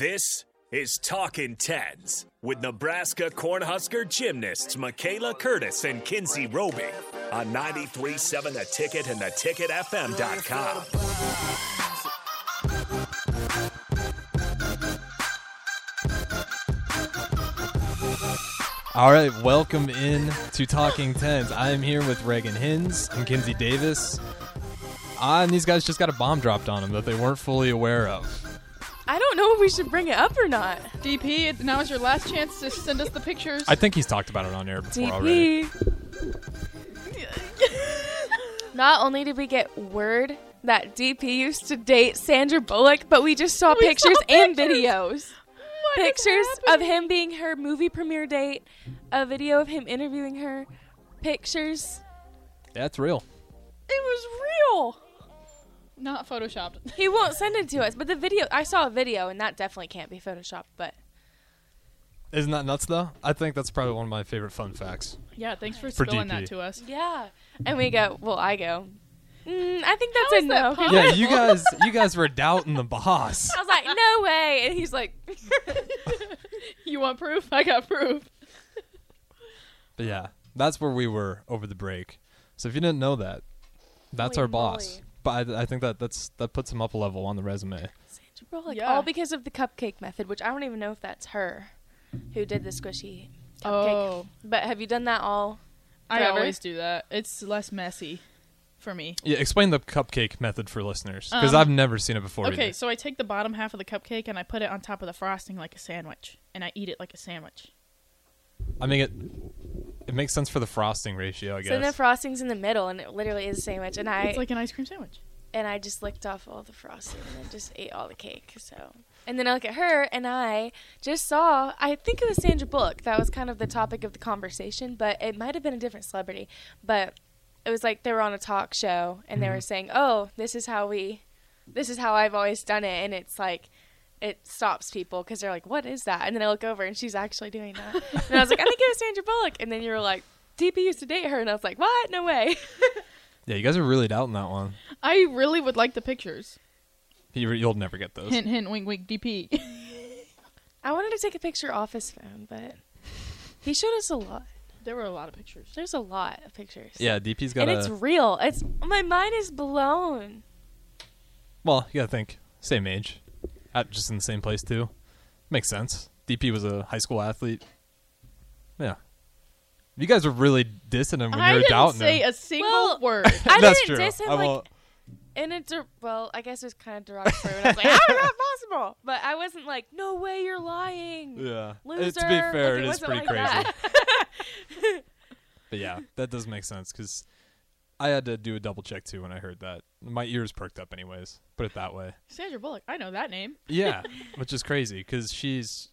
This is Talking Tens with Nebraska Cornhusker gymnasts Michaela Curtis and Kinsey Roby on 93.7 The Ticket and theticketfm.com. All right, welcome in to Talking Tens. I am here with Reagan Hinze and Kinsey Davis. Ah, and these guys just got a bomb dropped on them that they weren't fully aware of. I don't know if we should bring it up or not. DP, now is your last chance to send us the pictures. I think he's talked about it on air before already. DP. not only did we get word that DP used to date Sandra Bullock, but we just saw We pictures saw and videos. What is pictures of him being her movie premiere date, a video of him interviewing her, pictures. That's real. It was real. Not photoshopped. He won't send it to us, but the video I saw a video and that definitely can't be photoshopped, but Isn't that nuts though? I think that's probably one of my favorite fun facts. Yeah, thanks for For spilling DP. that to us. yeah. And we go, well, I go. Mm, I think How that's a is that no. possible? Yeah, you guys, you guys were doubting the boss. I was like, no way. And he's like, You want proof? I got proof. But yeah, that's where we were over the break. So if you didn't know that, that's Holy our boss. moly. But I, I think that that's that puts him up a level on the resume. Sandra Bullock. Yeah. All because of the cupcake method, which I don't even know if that's her who did the squishy cupcake. Oh, But have you done that all? I always do that. It's less messy for me. Yeah, explain the cupcake method for listeners because Um, I've never seen it before. Okay, either. so I take the bottom half of the cupcake and I put it on top of the frosting like a sandwich, and I eat it like a sandwich. I mean it. It makes sense for the frosting ratio, I guess. So then the frosting's in the middle, and it literally is a sandwich. And I It's like an ice cream sandwich. and I just licked off all the frosting and then just ate all the cake. So, and then I look at her, and I just saw. I think it was Sandra Bullock. That was kind of the topic of the conversation, but it might have been a different celebrity. But it was like they were on a talk show, and they were Mhm. saying, "Oh, this is how we, this is how I've always done it," and it's like. It stops people because they're like, "What is that?" And then I look over, and she's actually doing that. and I was like, "I think it was Sandra Bullock." And then you were like, "DP used to date her," and I was like, "What? No way." yeah, you guys are really doubting that one. I really would like the pictures. You, you'll never get those. Hint, hint, wink, wink, DP. I wanted to take a picture off his phone, but he showed us a lot. there were a lot of pictures. There's a lot of pictures. Yeah, DP's got and a. it's real. It's my mind is blown. Well, you gotta think same age, at just in the same place too. Makes sense. DP was a high school athlete. Yeah. You guys were really dissing him when I you were didn't doubting say him. a single Well, word. I That's didn't true. diss him I like won't- in a der- well, I guess it was kind of derogatory. When I was like, "How is that possible?" But I wasn't like, "No way, you're lying." yeah. Loser. It- to be fair, Like, it is wasn't pretty like crazy. that. But yeah, that does make sense because I had to do a double check too when I heard that. My ears perked up, anyways. Put it that way. Sandra Bullock. I know that name. Yeah, which is crazy because she's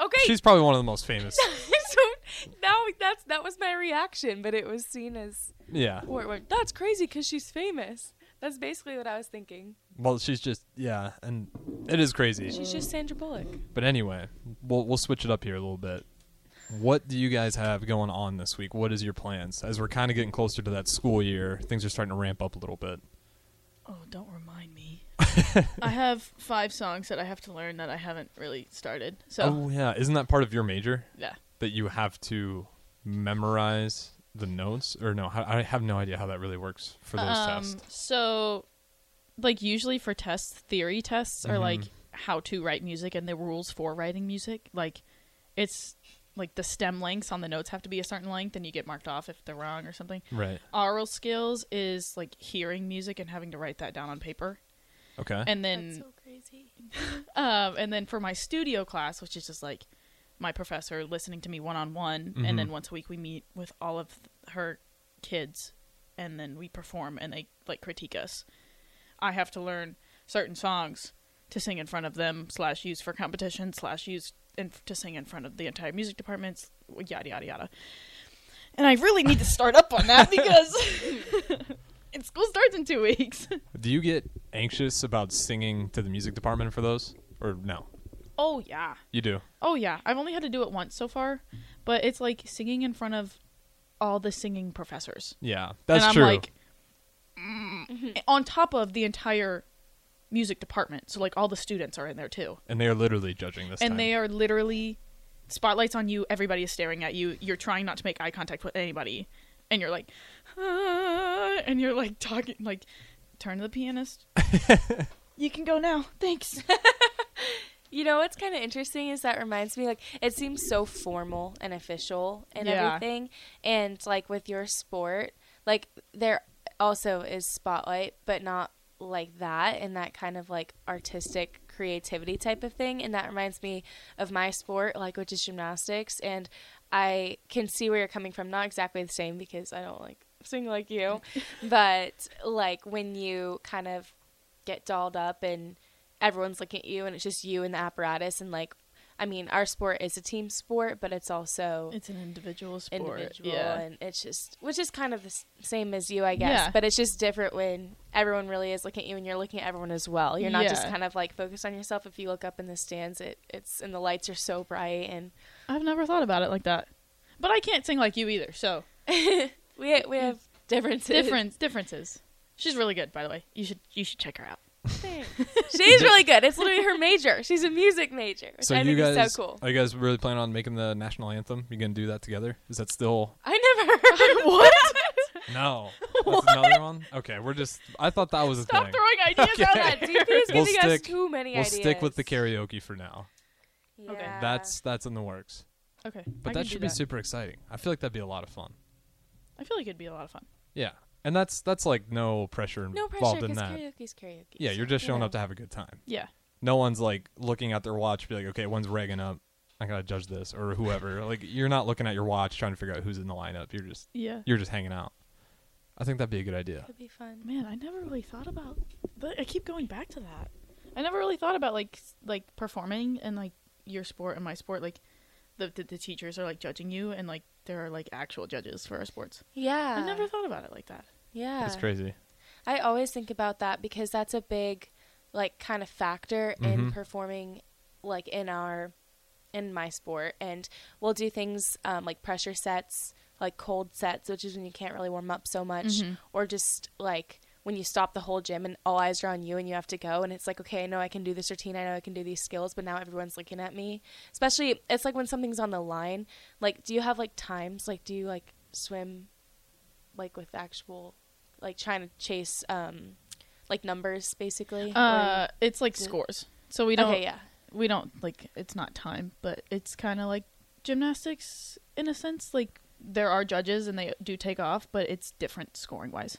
okay. she's probably one of the most famous. so now that's that was my reaction, but it was seen as Yeah. or, or, that's crazy because she's famous. That's basically what I was thinking. Well, she's just yeah, and it is crazy. She's just Sandra Bullock. But anyway, we'll we'll switch it up here a little bit. What do you guys have going on this week? What is your plans? As we're kind of getting closer to that school year, things are starting to ramp up a little bit. Oh, don't remind me. I have five songs that I have to learn that I haven't really started. So oh yeah, isn't that part of your major yeah. that you have to memorize the notes? Or no, I I have no idea how that really works for those Um, tests. So, like usually for tests, theory tests are like Mhm. how to write music and the rules for writing music. Like, it's like the stem lengths on the notes have to be a certain length, and you get marked off if they're wrong or something. Right. Aural skills is like hearing music and having to write that down on paper, Okay. and That's then so crazy. um, and then for my studio class, which is just like my professor listening to me one on one, and then once a week we meet with all of th- her kids, and then we perform and they like critique us. I have to learn certain songs to sing in front of them, slash use for competition, slash use in, to sing in front of the entire music departments, yada yada yada. And I really need to start up on that because and school starts in two weeks. do you get anxious about singing to the music department for those, or no? oh yeah. You do. Oh yeah, I've only had to do it once so far, but it's like singing in front of all the singing professors. Yeah, that's and I'm true. like mm, on top of the entire music department, so like all the students are in there too, And they are literally judging this and time. they are literally spotlights on you. Everybody is staring at you. You're trying not to make eye contact with anybody, and you're like, "Ah," and you're like talking like, turn to the pianist. you can go now. Thanks. You know what's kind of interesting is that reminds me like it seems so formal and official and Yeah. everything, and like with your sport, like there also is spotlight, but not like that and that kind of like artistic creativity type of thing. And that reminds me of my sport, like which is gymnastics, and I can see where you're coming from. Not exactly the same because I don't like sing like you, but like when you kind of get dolled up and everyone's looking at you and it's just you and the apparatus and like I mean our sport is a team sport but it's also It's an individual sport. individual Yeah. and it's just which is kind of the same as you I guess Yeah. but it's just different when everyone really is looking at you and you're looking at everyone as well you're not just kind of like focused on yourself if you look up in the stands it it's and the lights are so bright and I've never thought about it like that. But I can't sing like you either, so we we have differences difference differences. She's really good, by the way. You should you should check her out. Thanks. she's really good it's literally her major she's a music major which so I you guys, is so cool are you guys really planning on making the national anthem? You gonna do that together? Is that still I never heard What? no? That's another one. Okay, we're just. I thought that was a Stop thing. throwing ideas out. Yeah, DP is We'll giving us stick- too many We'll ideas. stick with the karaoke for now. Yeah. Okay. That's that's in the works. Okay. But I that should be super exciting. I feel like that'd be a lot of fun. I feel like it'd be a lot of fun. Yeah, and that's that's like no pressure no involved pressure in because that. karaoke's karaoke. Yeah, you're just showing up to have a good time. Yeah. No one's like looking at their watch, be like, okay, when's Reagan up? I gotta judge this or whoever. like you're not looking at your watch trying to figure out who's in the lineup. You're just Yeah. you're just hanging out. I think that'd be a good idea. Could be fun. Man, I never really thought about. But I keep going back to that. I never really thought about like s- like performing and like your sport and my sport. Like the the, the teachers are like judging you and like there are like actual judges for our sports. Yeah. I never thought about it like that. Yeah. That's crazy. I always think about that because that's a big, like, kind of factor in Mhm. performing, like, in our, in my sport. And we'll do things um, like pressure sets, like cold sets, which is when you can't really warm up so much, Mhm. or just like when you stop the whole gym and all eyes are on you and you have to go and it's like okay i know i can do this routine i know i can do these skills but now everyone's looking at me especially it's like when something's on the line like do you have like times like do you like swim like with actual like trying to chase um like numbers basically Uh, it's like scores. So we don't okay yeah we don't like it's not time, but it's kind of like gymnastics in a sense. Like there are judges and they do take off, but it's different scoring wise.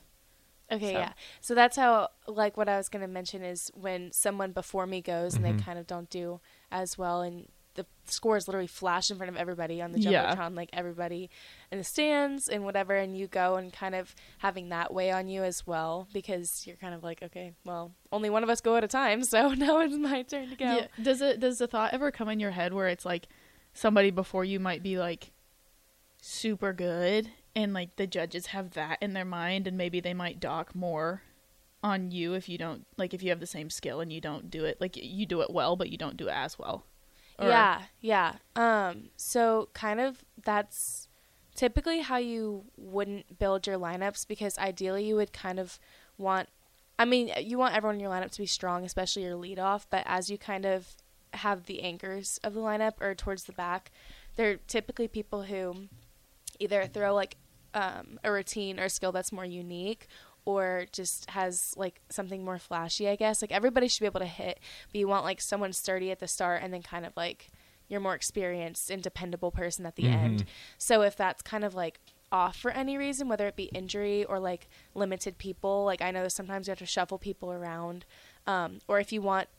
Okay, So- yeah. So that's how, like, what I was going to mention is when someone before me goes and Mhm. they kind of don't do as well, and the scores literally flash in front of everybody on the Yeah. like everybody in the stands and whatever, and you go and kind of having that weigh on you as well because you're kind of like, okay, well, only one of us go at a time, so now it's my turn to go. Yeah. Does it does the thought ever come in your head where it's like somebody before you might be like super good and like the judges have that in their mind and maybe they might dock more on you if you don't like if you have the same skill and you don't do it like you do it well but you don't do it as well. Or- Yeah, yeah. Um, so kind of that's typically how you wouldn't build your lineups because ideally you would kind of want I mean, you want everyone in your lineup to be strong, especially your lead off, but as you kind of have the anchors of the lineup or towards the back, they're typically people who either throw like um, a routine or skill that's more unique or just has like something more flashy, I guess. Like everybody should be able to hit, but you want like someone sturdy at the start and then kind of like your more experienced and dependable person at the end. Mhm. So if that's kind of like off for any reason, whether it be injury or like limited people, like I know sometimes you have to shuffle people around, um, or if you want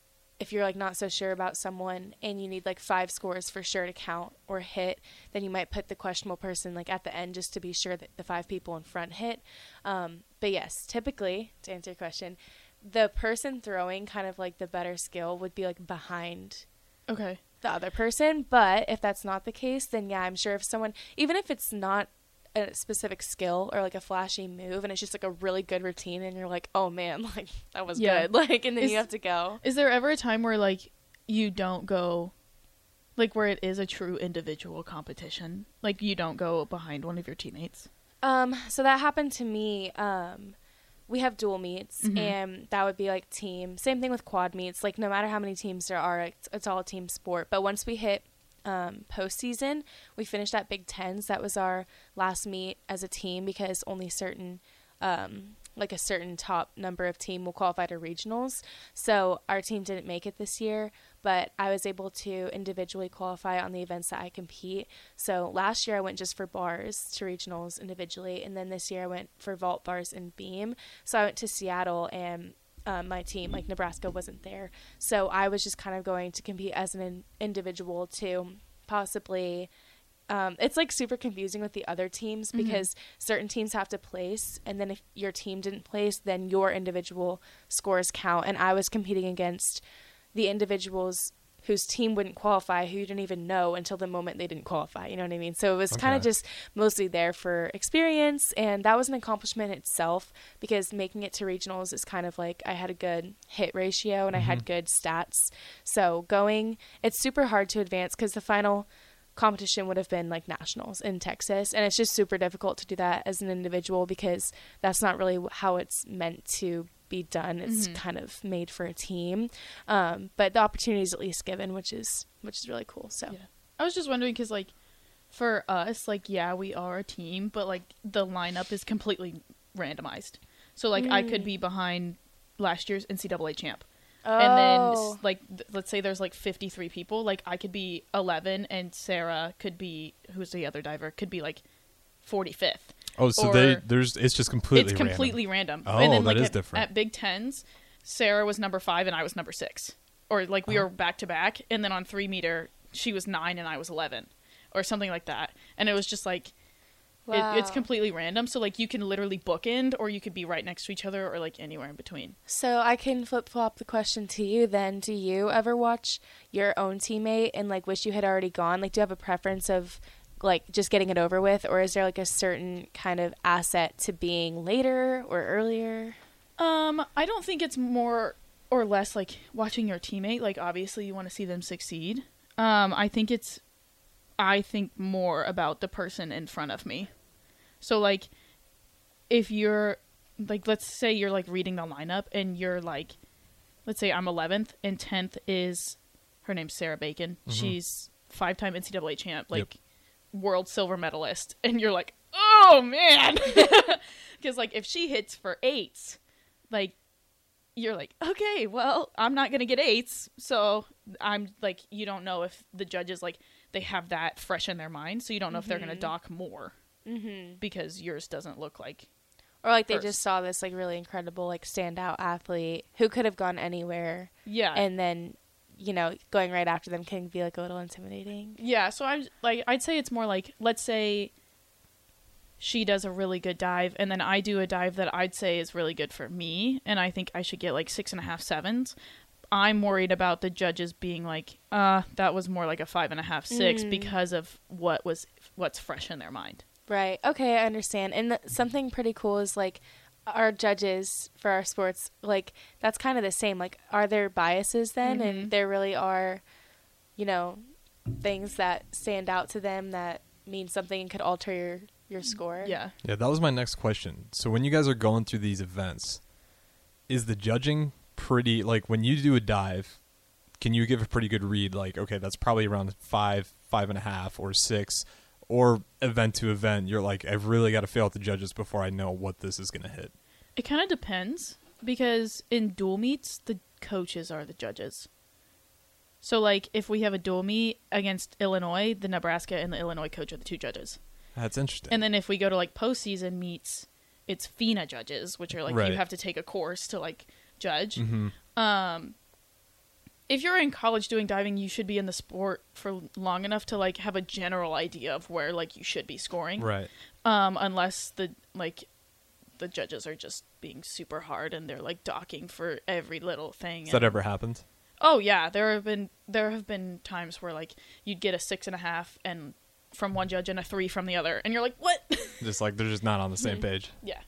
if you're like not so sure about someone and you need like five scores for sure to count or hit, then you might put the questionable person like at the end just to be sure that the five people in front hit. Um, but yes, typically to answer your question, the person throwing kind of like the better skill would be like behind Okay. the other person. But if that's not the case, then yeah, I'm sure if someone, even if it's not a specific skill or like a flashy move and it's just like a really good routine and you're like, oh man, like that was Yeah. good. Like, and then Is- you have to go. Is there ever a time where like you don't go like where it is a true individual competition? Like you don't go behind one of your teammates? Um, so that happened to me um, we have dual meets, Mhm. and that would be like team. Same thing with quad meets. Like no matter how many teams there are, it's, it's all a team sport. But once we hit um, postseason, we finished at Big Tens. That was our last meet as a team because only certain, um, like a certain top number of team will qualify to regionals. So our team didn't make it this year, but I was able to individually qualify on the events that I compete. So last year I went just for bars to regionals individually, and then this year I went for vault bars and beam. So I went to Seattle and um, my team, like Nebraska, wasn't there. So I was just kind of going to compete as an in- individual to possibly. Um, it's like super confusing with the other teams because certain teams have to place, and then if your team didn't place, then your individual scores count. And I was competing against the individuals whose team wouldn't qualify, who you didn't even know until the moment they didn't qualify. You know what I mean? So it was kind of just mostly there for experience, and that was an accomplishment itself because making it to regionals is kind of like I had a good hit ratio and I had mm-hmm. good stats. So going, it's super hard to advance because the final competition would have been like nationals in Texas, and it's just super difficult to do that as an individual because that's not really how it's meant to be done. It's kind of made for a team, um, but the opportunity is at least given, which is which is really cool. So Yeah. I was just wondering because, like, for us, like, yeah, we are a team, but like the lineup is completely randomized. So like, I could be behind last year's NCAA champ, and then Oh. like, th- let's say there's like 53 people, like I could be 11, and Sarah could be who's the other diver could be like 45th. Oh, so they there's it's just completely it's completely random. Oh, and then, that like, is at, different. At Big Tens, Sarah was number five and I was number six, or like we Oh. were back to back. And then on three meter, she was nine and I was eleven, or something like that. And it was just like it, it's completely random. So like you can literally bookend, or you could be right next to each other, or like anywhere in between. So I can flip flop the question to you then. Do you ever watch your own teammate and like wish you had already gone? Like, do you have a preference of like just getting it over with, or is there like a certain kind of asset to being later or earlier? Um, I don't think it's more or less like watching your teammate. Like obviously you want to see them succeed. Um, I think it's I think more about the person in front of me. So like if you're like let's say you're like reading the lineup and you're like let's say I'm 11th and 10th is her name's Sarah Bacon. She's five-time NCAA champ, like world silver medalist and you're like, "Oh man." Cuz like if she hits for 8s, like you're like, "Okay, well, I'm not to get 8s." So I'm like you don't know if the judges like they have that fresh in their mind, so you don't know if they're going to dock more Mm-hmm. because yours doesn't look like Or like they First. just saw this like really incredible like standout athlete who could have gone anywhere, yeah. and then you know going right after them can be like a little intimidating. Yeah, so I'm like I'd say it's more like let's say she does a really good dive and then I do a dive that I'd say is really good for me and I think I should get like six and a half sevens. I'm worried about the judges being like, uh, that was more like a five and a half, six Mm. because of what was what's fresh in their mind. Right. Okay, I understand. And th- something pretty cool is like our judges for our sports, like that's kind of the same. Like, are there biases then? Mhm. And there really are, you know, things that stand out to them that mean something and could alter your your score. Yeah. Yeah, that was my next question. So when you guys are going through these events, is the judging pretty like when you do a dive? Can you give a pretty good read? Like, okay, that's probably around five, five and a half, or six, or event to event. You're like, I've really got to fail at the judges before I know what this is going to hit. It kind of depends because in dual meets, the coaches are the judges. So, like, if we have a dual meet against Illinois, the Nebraska and the Illinois coach are the two judges. That's interesting. And then if we go to like postseason meets, it's FINA judges, which are like Right. you have to take a course to like judge. hmm Um, if you're in college doing diving, you should be in the sport for long enough to like have a general idea of where like you should be scoring Right. um unless the like the judges are just being super hard and they're like docking for every little thing Has that ever happened? oh yeah there have been there have been times where like you'd get a six and a half and from one judge and a three from the other and you're like what Just like they're just not on the same Mhm. page. yeah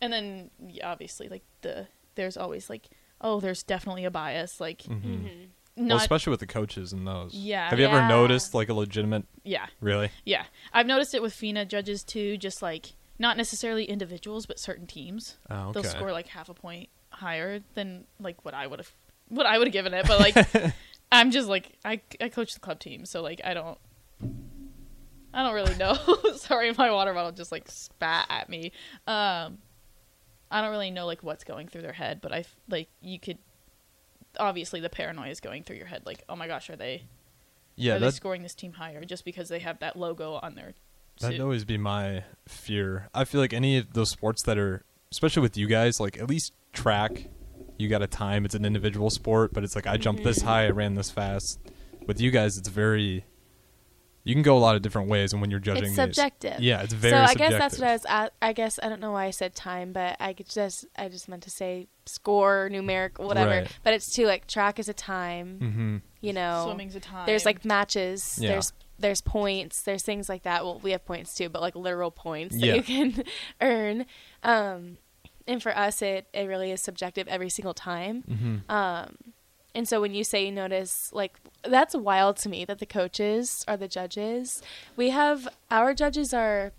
and then yeah, obviously like the there's always like oh there's definitely a bias like hmm hmm Well, especially with the coaches and those. Yeah. Have you ever noticed like a legitimate? yeah Really? Yeah, I've noticed it with FINA judges too. Just like not necessarily individuals, but certain teams. Oh, They'll score like half a point higher than like what I would have what I would have given it. But like I'm just like I I coach the club team, so like I don't I don't really know. Sorry, my water bottle just like spat at me. Um I don't really know like what's going through their head, but I like you could obviously the paranoia is going through your head like, "Oh my gosh, are they yeah, are they scoring this team higher just because they have that logo on their that'd always be my fear. I feel like any of those sports that are, especially with you guys, like at least track, you got a time. It's an individual sport, but it's like I jumped this mm-hmm. high, I ran this fast. With you guys, it's very. You can go a lot of different ways, and when you're judging, It's these- subjective. yeah, it's very. so I subjective. guess that's what I was. At. I guess I don't know why I said time, but I could just I just meant to say score, numeric, whatever. Right. But it's too like track is a time. Mm-hmm. You know, swimming's a time. there's like matches. Yeah. There's there's points. There's things like that. Well, we have points too, but like literal points that you can earn. Um, and for us, it it really is subjective every single time. Mm-hmm. Um, and so when you say you notice, like that's wild to me that the coaches are the judges. We have our judges are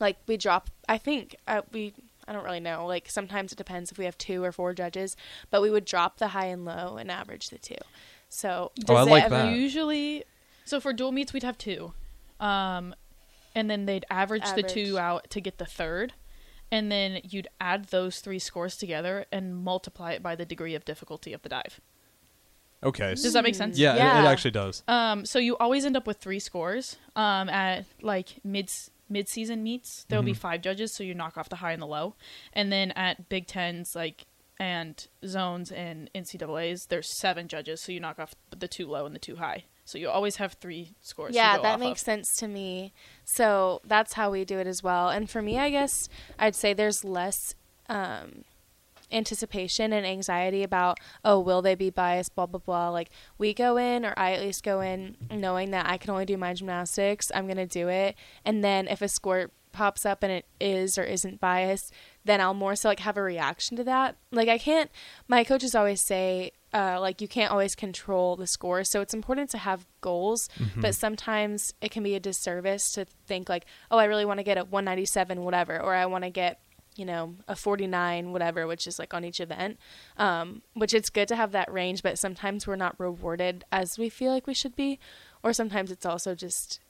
like we drop. I think uh, we. I don't really know. Like sometimes it depends if we have two or four judges, but we would drop the high and low and average the two. So Oh, I does it like ever- that. Usually, so for dual meets we'd have two, um, and then they'd average, the two out to get the third, and then you'd add those three scores together and multiply it by the degree of difficulty of the dive. Okay. Does that make sense? yeah, It, it actually does. Um, so you always end up with three scores. Um, at like mid mid season meets, there will be Mhm. five judges, so you knock off the high and the low, and then at Big Tens like and zones and NCAA's, there's seven judges, so you knock off the two low and the two high. So you always have three scores. to Yeah, go that off makes of. sense to me. So that's how we do it as well. And for me, I guess I'd say there's less um, anticipation and anxiety about, oh, will they be biased, blah, blah, blah. Like, we go in, or I at least go in, knowing that I can only do my gymnastics. I'm going to do it. And then if a score pops up and it is or isn't biased, then I'll more so like have a reaction to that. Like I can't my coaches always say uh, like you can't always control the score, so it's important to have goals, but sometimes it can be a disservice to think like, oh, I really want to get a 197 whatever or I want to get you know a 49 whatever which is like on each event um, which it's good to have that range but sometimes we're not rewarded as we feel like we should be or sometimes it's also just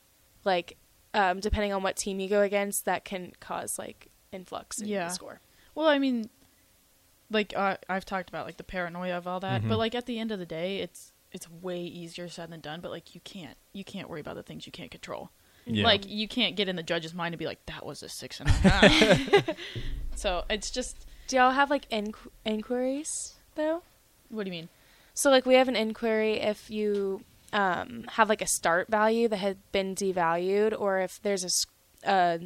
like um, depending on what team you go against, that can cause like influx in Yeah. the score. Well, I mean, like uh, I've talked about like the paranoia of all that, Mhm. but like at the end of the day, it's it's way easier said than done. But like you can't you can't worry about the things you can't control. Yeah. Like you can't get in the judge's mind and be like, that was a six and a half. so it's just Do y'all have like inqu- inquiries though? what do you mean? So like we have an inquiry if you um, have like a start value that had been devalued, or if there's a uh,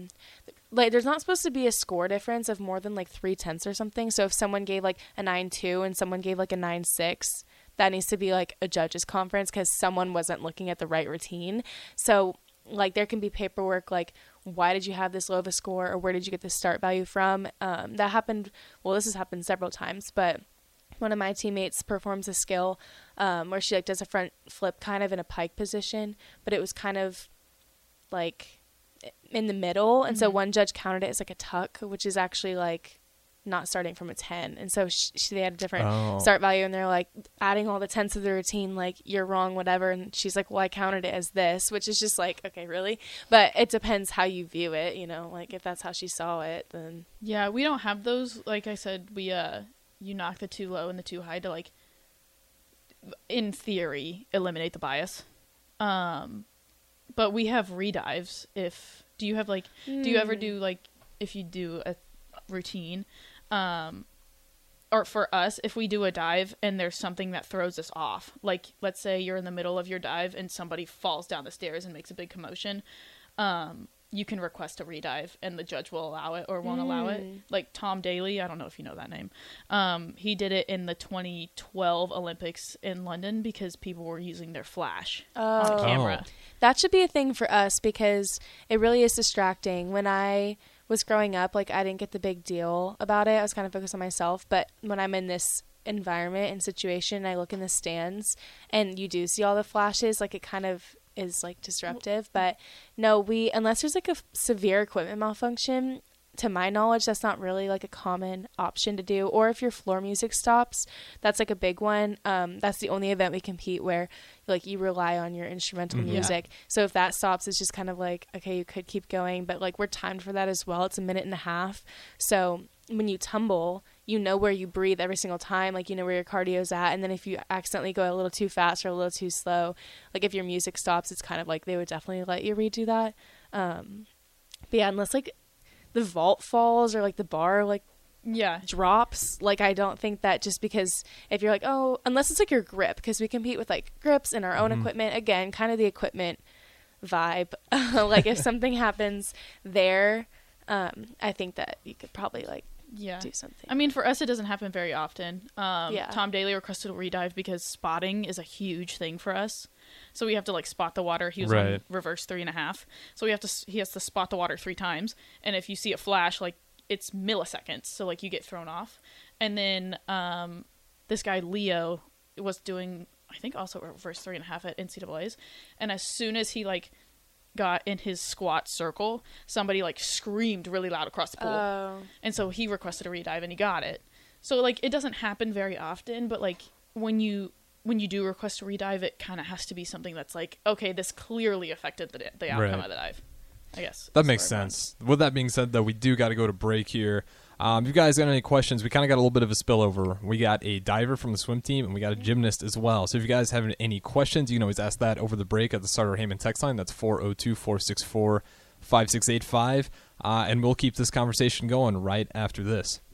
like there's not supposed to be a score difference of more than like three tenths or something. So if someone gave like a nine two and someone gave like a nine six, that needs to be like a judges conference because someone wasn't looking at the right routine. So like there can be paperwork like why did you have this low of a score or where did you get the start value from? Um, that happened. Well, this has happened several times, but one of my teammates performs a skill um, where she like does a front flip kind of in a pike position, but it was kind of like in the middle, and so Mhm. one judge counted it as like a tuck, which is actually like not starting from a ten, and so she, she they had a different Oh. start value, and they're like adding all the tenths of the routine, like you're wrong, whatever, and she's like, well, I counted it as this, which is just like okay, really, but it depends how you view it, you know, like if that's how she saw it, then Yeah, we don't have those. Like I said, we uh, you knock the too low and the too high to like, in theory, eliminate the bias. Um, but we have redives. If do you have like, do you ever Hmm. do like if you do a routine, um, or for us, if we do a dive and there's something that throws us off, like let's say you're in the middle of your dive and somebody falls down the stairs and makes a big commotion, um, you can request a redive and the judge will allow it or won't allow it. Mm. Like Tom Daley, I don't know if you know that name. Um, he did it in the 2012 Olympics in London because people were using their flash on Oh. camera. That should be a thing for us because it really is distracting. When I was growing up, like I didn't get the big deal about it. I was kind of focused on myself. But when I'm in this environment and situation, I look in the stands and you do see all the flashes, like it kind of is like disruptive. But no, we unless there's like a severe equipment malfunction, to my knowledge, that's not really like a common option to do. Or if your floor music stops, that's like a big one. Um, that's the only event we compete where like you rely on your instrumental Mhm. Yeah. music. So if that stops, it's just kind of like okay, you could keep going, but like we're timed for that as well. It's a minute and a half. So when you tumble, you know where you breathe every single time, like you know where your cardio's at. And then if you accidentally go a little too fast or a little too slow, like if your music stops, it's kind of like they would definitely let you redo that. Um, but yeah, unless like the vault falls or like the bar like Yeah. drops, like I don't think that just because if you're like oh unless it's like your grip because we compete with like grips and our own Mhm. equipment again, kind of the equipment vibe. like if something happens there, um, I think that you could probably like Yeah. do something. I mean, for us, it doesn't happen very often. Um, Yeah. Tom Daley requested a redive because spotting is a huge thing for us. So we have to like spot the water. He was on reverse three and a half. So we have to he has to spot the water three times. And if you see a flash, like it's milliseconds. So like you get thrown off. And then um, this guy Leo was doing I think also reverse three and a half at NCAA's. And as soon as he like got in his squat circle, somebody like screamed really loud across the pool. Oh, And so he requested a redive and he got it. So like it doesn't happen very often, but like when you when you do request a redive, it kind of has to be something that's like, okay, this clearly affected the the outcome Right. of the dive. I guess That makes sense. With that being said, though, we do got to go to break here. Um, if you guys got any questions, we kind of got a little bit of a spillover. We got a diver from the swim team, and we got a gymnast as well. So if you guys have any questions, you can always ask that over the break at the Sartor Hamann text line. That's 402 464 5685. And we'll keep this conversation going right after this.